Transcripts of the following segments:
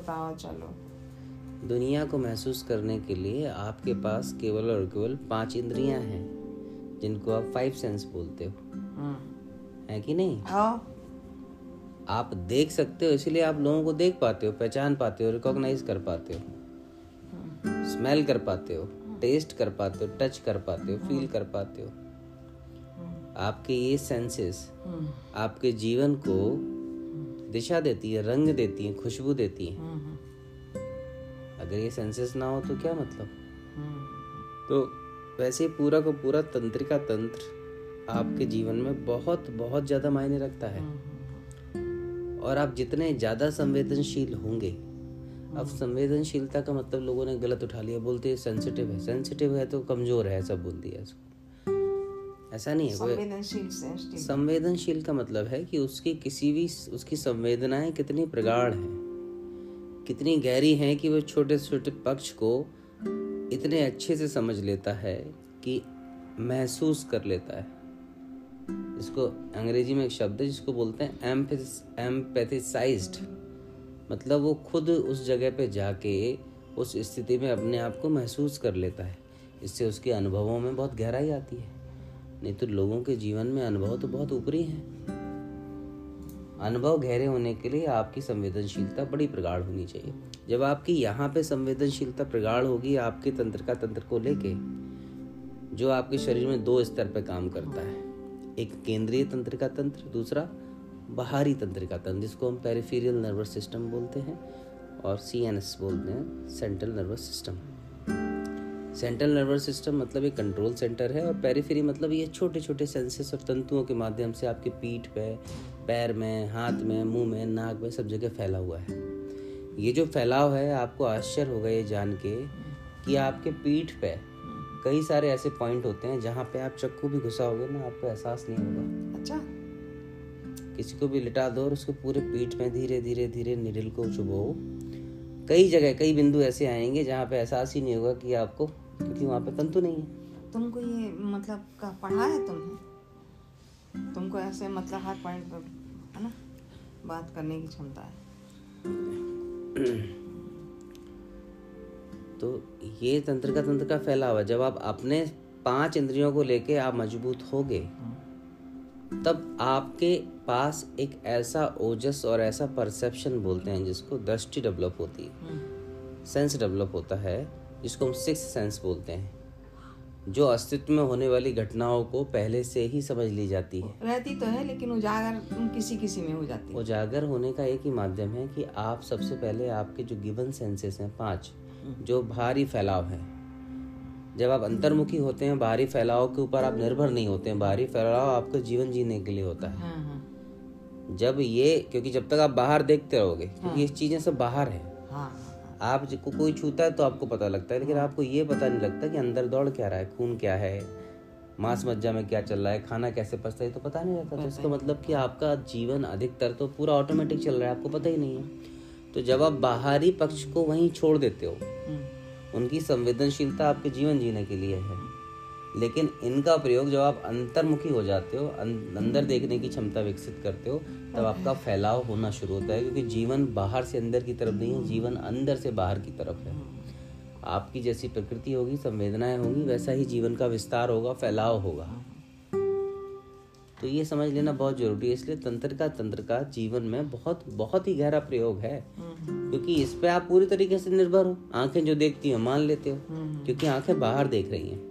बताओ चलो। दुनिया को महसूस करने के लिए आपके पास केवल और केवल पाँच इंद्रियाँ हैं जिनको आप फाइव सेंस बोलते हो। हम्म है कि नहीं? आओ आप देख सकते हो इसलिए आप लोगों को देख पाते हो पहचान पाते हो रिकॉग्नाइज कर पाते हो। स्मेल कर पाते हो टेस्ट कर पाते हो टच कर पाते हो फील कर पाते हो। आपके ये सेंसेस हम्म आपके जीवन को दिशा देती है रंग देती है खुशबू देती है। अगर ये सेंसेस ना हो तो क्या मतलब? हम्म। तो वैसे ही पूरा का पूरा तंत्रिका तंत्र आपके जीवन में बहुत बहुत ज़्यादा मायने रखता है। और आप जितने ज़्यादा संवेदनशील होंगे अब संवेदनशीलता का मतलब लोगों ने गलत उठा लिया बोलते हैं सेंसिटिव है। सेंसिटिव है तो कमज़ोर है ऐसा बोल दिया इसको ऐसा नहीं है संवेदनशील संवेदनशील का मतलब है कि उसकी किसी भी उसकी संवेदनाएँ कितनी प्रगाढ़ हैं। कितनी गहरी हैं कि वो छोटे छोटे पक्ष को इतने अच्छे से समझ लेता है कि महसूस कर लेता है। इसको अंग्रेज़ी में एक शब्द है जिसको बोलते हैं एम्पैथिसाइज्ड मतलब वो खुद उस जगह पे जाके उस स्थिति में अपने आप को महसूस कर लेता है। इससे उसके अनुभवों में बहुत गहराई आती है। नहीं तो लोगों के जीवन में अनुभव तो बहुत ऊपरी हैं। अनुभव गहरे होने के लिए आपकी संवेदनशीलता बड़ी प्रगाढ़ होनी चाहिए। जब आपकी यहाँ पे संवेदनशीलता प्रगाढ़ होगी आपके तंत्र का तंत्र को लेके, जो आपके शरीर में दो स्तर पे काम करता है, एक केंद्रीय तंत्र का तंत्र, दूसरा बाहरी तंत्र का तंत्र, जिसको हम पेरिफेरियल नर्वस सिस्टम बोलते हैं और सी बोलते हैं central nervous system central nervous system मतलब एक कंट्रोल सेंटर है और पेरिफेरी मतलब ये छोटे छोटे सेंसेस और तंतुओं के माध्यम से आपके पीठ पे पैर में हाथ में मुँह में नाक में सब जगह फैला हुआ है। ये जो फैलाव है आपको आश्चर्य होगा ये जान के कि आपके पीठ पे कई सारे ऐसे पॉइंट होते हैं जहाँ पे आप चक्कू भी घुसाओगे ना आपको एहसास नहीं होगा। अच्छा। किसी को भी लिटा दो और उसको पूरे पीठ में धीरे धीरे धीरे निडल को चुभो। कई जगह कई बिंदु ऐसे आएँगे जहाँ पे एहसास ही नहीं होगा कि आपको क्योंकि वहाँ पे तंतु नहीं है। तुमको ये मतलब का पढ़ा है तुमने? तुमको ऐसे मतलब हर पॉइंट पर है ना? बात करने की क्षमता है। तो ये तंत्र का तंत्र का फैलाव है। जब आप अपने पाँच इंद्रियों को लेके आप मज़बूत हो गए तब आपके पास एक ऐसा ओजस और ऐसा परसेप्शन बोलते हैं जिसको दृष्टि डेवलप होती है। सेंस डेवलप होता है। जिसको हम सिक्स सेंस बोलते हैं। जो अस्तित्व में होने वाली घटनाओं को पहले से ही समझ ली जाती है। रहती तो है लेकिन उजागर किसी किसी में हो जाती है। उजागर होने का एक ही माध्यम है कि आप सबसे पहले आपके जो गिवन सेंसेस हैं पाँच जो भारी फैलाव है। जब आप अंतर्मुखी होते हैं बाहरी फैलाव के ऊपर आप निर्भर नहीं होते हैं। बाहरी फैलाव आपको जीवन जीने के लिए होता है। हाँ हाँ। जब ये क्योंकि जब तक आप बाहर देखते रहोगे क्योंकि ये चीज़ें सब बाहर है। हाँ हाँ। आप को कोई छूता है तो आपको पता लगता है लेकिन आपको ये पता नहीं लगता कि अंदर दौड़ क्या रहा है खून क्या है मांस मज्जा में क्या चल रहा है खाना कैसे पसता है तो पता नहीं रहता तो इसका मतलब कि आपका जीवन अधिकतर तो पूरा ऑटोमेटिक चल रहा है आपको पता ही नहीं है। तो जब आप बाहरी पक्ष को वहीं छोड़ देते हो हम्म, उनकी संवेदनशीलता आपके जीवन जीने के लिए है। लेकिन इनका प्रयोग जब आप अंतर्मुखी हो जाते हो अं- अंदर देखने की क्षमता विकसित करते हो तब आपका फैलाव होना शुरू होता है क्योंकि जीवन बाहर से अंदर की तरफ़ नहीं है जीवन अंदर से बाहर की तरफ़ है। आपकी जैसी प्रकृति होगी संवेदनाएँ होंगी वैसा ही जीवन का विस्तार होगा फैलाव होगा। तो ये समझ लेना बहुत ज़रूरी है इसलिए तंत्र का तंत्र का जीवन में बहुत बहुत ही गहरा प्रयोग है। हम्म, क्योंकि इस पे आप पूरी तरीके से निर्भर हो आँखें जो देखती हैं मान लेते हो हम्म, क्योंकि आँखें बाहर देख रही हैं।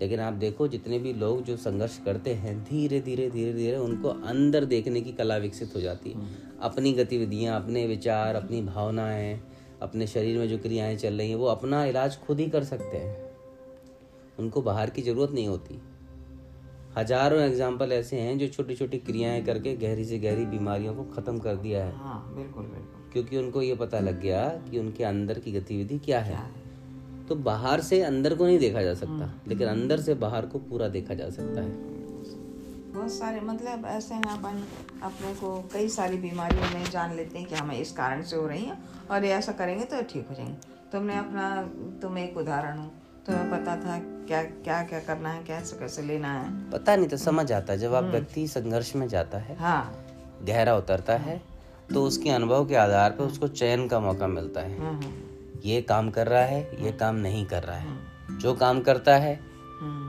लेकिन आप देखो जितने भी लोग जो संघर्ष करते हैं धीरे धीरे धीरे धीरे उनको अंदर देखने की कला विकसित हो जाती है। अपनी गतिविधियाँ अपने विचार अपनी भावनाएँ अपने शरीर में जो क्रियाएँ चल रही हैं वो अपना इलाज खुद ही कर सकते हैं। उनको बाहर की ज़रूरत नहीं होती। हज़ारों एग्ज़ाम्पल ऐसे हैं जो छोटी छोटी क्रियाएँ करके गहरी से गहरी बीमारियों को खत्म कर दिया है। हाँ बिल्कुल बिल्कुल। क्योंकि उनको ये पता लग गया कि उनके अंदर की गतिविधि क्या है। क्या है। तो बाहर से अंदर को नहीं देखा जा सकता। लेकिन अंदर से बाहर को पूरा देखा जा सकता है। बहुत सारे मतलब ऐसे हैं अपन अपने को कई सारी बीमारियों में जान लेते हैं कि हमें इस कारण से हो रही हैं और ये ऐसा करेंगे तो ठीक हो जाएँगे। तुमने अपना तुम एक उदाहरण हो तुम्हें पता था क्या क्या क्या करना है कैसे कैसे लेना है? पता नहीं तो समझ आता है। जब आप व्यक्ति संघर्ष में जाता है हाँ। गहरा उतरता है। तो उसके अनुभव के आधार पर उसको चयन का मौका मिलता है। हम्म, हम्म, ये काम कर रहा है ये काम नहीं कर रहा है। जो काम करता है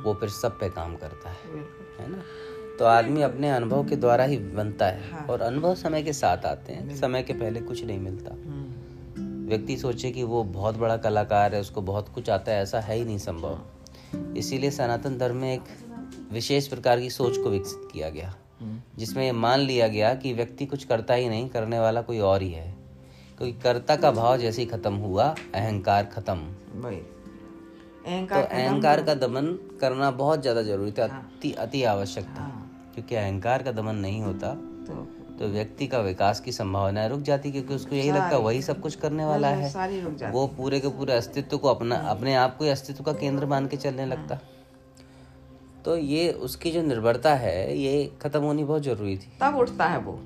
वो फिर सब पे काम करता है है ना? तो आदमी अपने अनुभव के द्वारा ही बनता है हाँ। और अनुभव समय के साथ आते हैं समय के पहले कुछ नहीं मिलता। हम्म, व्यक्ति सोचे कि वो बहुत बड़ा कलाकार है उसको बहुत कुछ आता है ऐसा है ही नहीं संभव। इसीलिए सनातन धर्म में एक विशेष प्रकार की सोच को विकसित किया गया हम्म, जिसमें मान लिया गया कि व्यक्ति कुछ करता ही नहीं करने वाला कोई और ही है। क्योंकि कर्ता का भाव जैसे ही खत्म हुआ अहंकार खत्म। वही। तो अहंकार का अहंकार का दमन करना बहुत ज़्यादा ज़रूरी था अति अति आवश्यक था हाँ, क्योंकि अहंकार का दमन नहीं होता। तो तो व्यक्ति का विकास की संभावना रुक जाती क्योंकि उसको यही लगता वही सब कुछ करने वाला है। सारी रुक जाती। वो पूरे के पूरे अस्तित्व को अपना अपने आप को अस्तित्व का केंद्र मान के चलने लगता। तो ये उसकी जो निर्भरता है ये खत्म होनी बहुत ज़रूरी थी। तब उठता है वो।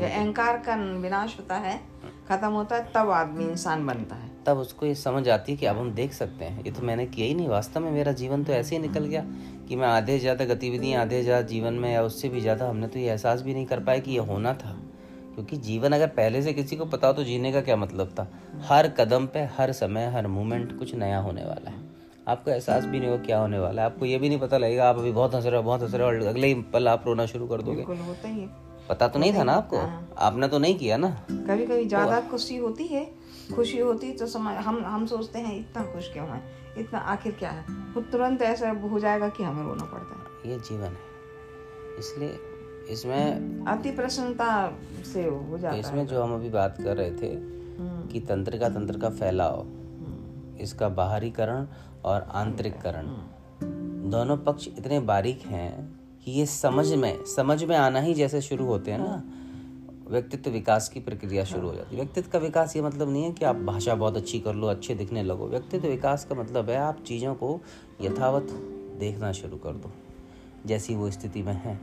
ये अहंकार का विनाश होता है। खत्म होता है तब आदमी इंसान बनता है। तब उसको ये समझ आती है कि अब हम देख सकते हैं। ये तो मैंने किया ही नहीं वास्तव में मेरा जीवन तो ऐसे ही निकल गया कि मैं आधे ज़्यादा गतिविधियाँ आधे ज़्यादा जीवन में या उससे भी ज़्यादा हमने तो ये एहसास भी नहीं कर पाए कि ये होना था। क्योंकि जीवन अगर पहले से किसी को पता हो तो जीने का क्या मतलब था? हर कदम पे हर समय हर मोमेंट कुछ नया होने वाला है। आपको एहसास भी नहीं हो क्या होने वाला है। आपको ये भी नहीं पता लगेगा आप अभी बहुत हंस रहे हो बहुत हंस रहे हो और अगले ही पल आप रोना शुरू कर दोगे। होता ही है। पता तो नहीं था ना आपको? आपने तो नहीं किया ना? कभी कभी ज़्यादा खुशी होती है खुशी होती है तो समझ हम हम सोचते हैं इतना खुश क्यों है? इतना आखिर क्या है? वो तुरंत ऐसा हो जाएगा कि हमें रोना पड़ता है ये जीवन है। इसलिए इसमें अति प्रसन्नता से हो तो जाता है। इसमें जो हम अभी बात कर रहे थे हम्म, कि तंत्र का तंत्र का फैलाव हम्म, इसका बाहरीकरण और आंतरिकरण हम्म। दोनों पक्ष इतने बारीक हैं कि ये समझ में समझ में आना ही जैसे शुरू होते हैं ना। व्यक्तित्व विकास की प्रक्रिया शुरू हो जाती है। व्यक्तित्व का विकास ये मतलब नहीं है कि आप भाषा बहुत अच्छी कर लो, अच्छे दिखने लगो। व्यक्तित्व विकास का मतलब है आप चीज़ों को यथावत देखना शुरू कर दो, जैसी वो स्थिति में है।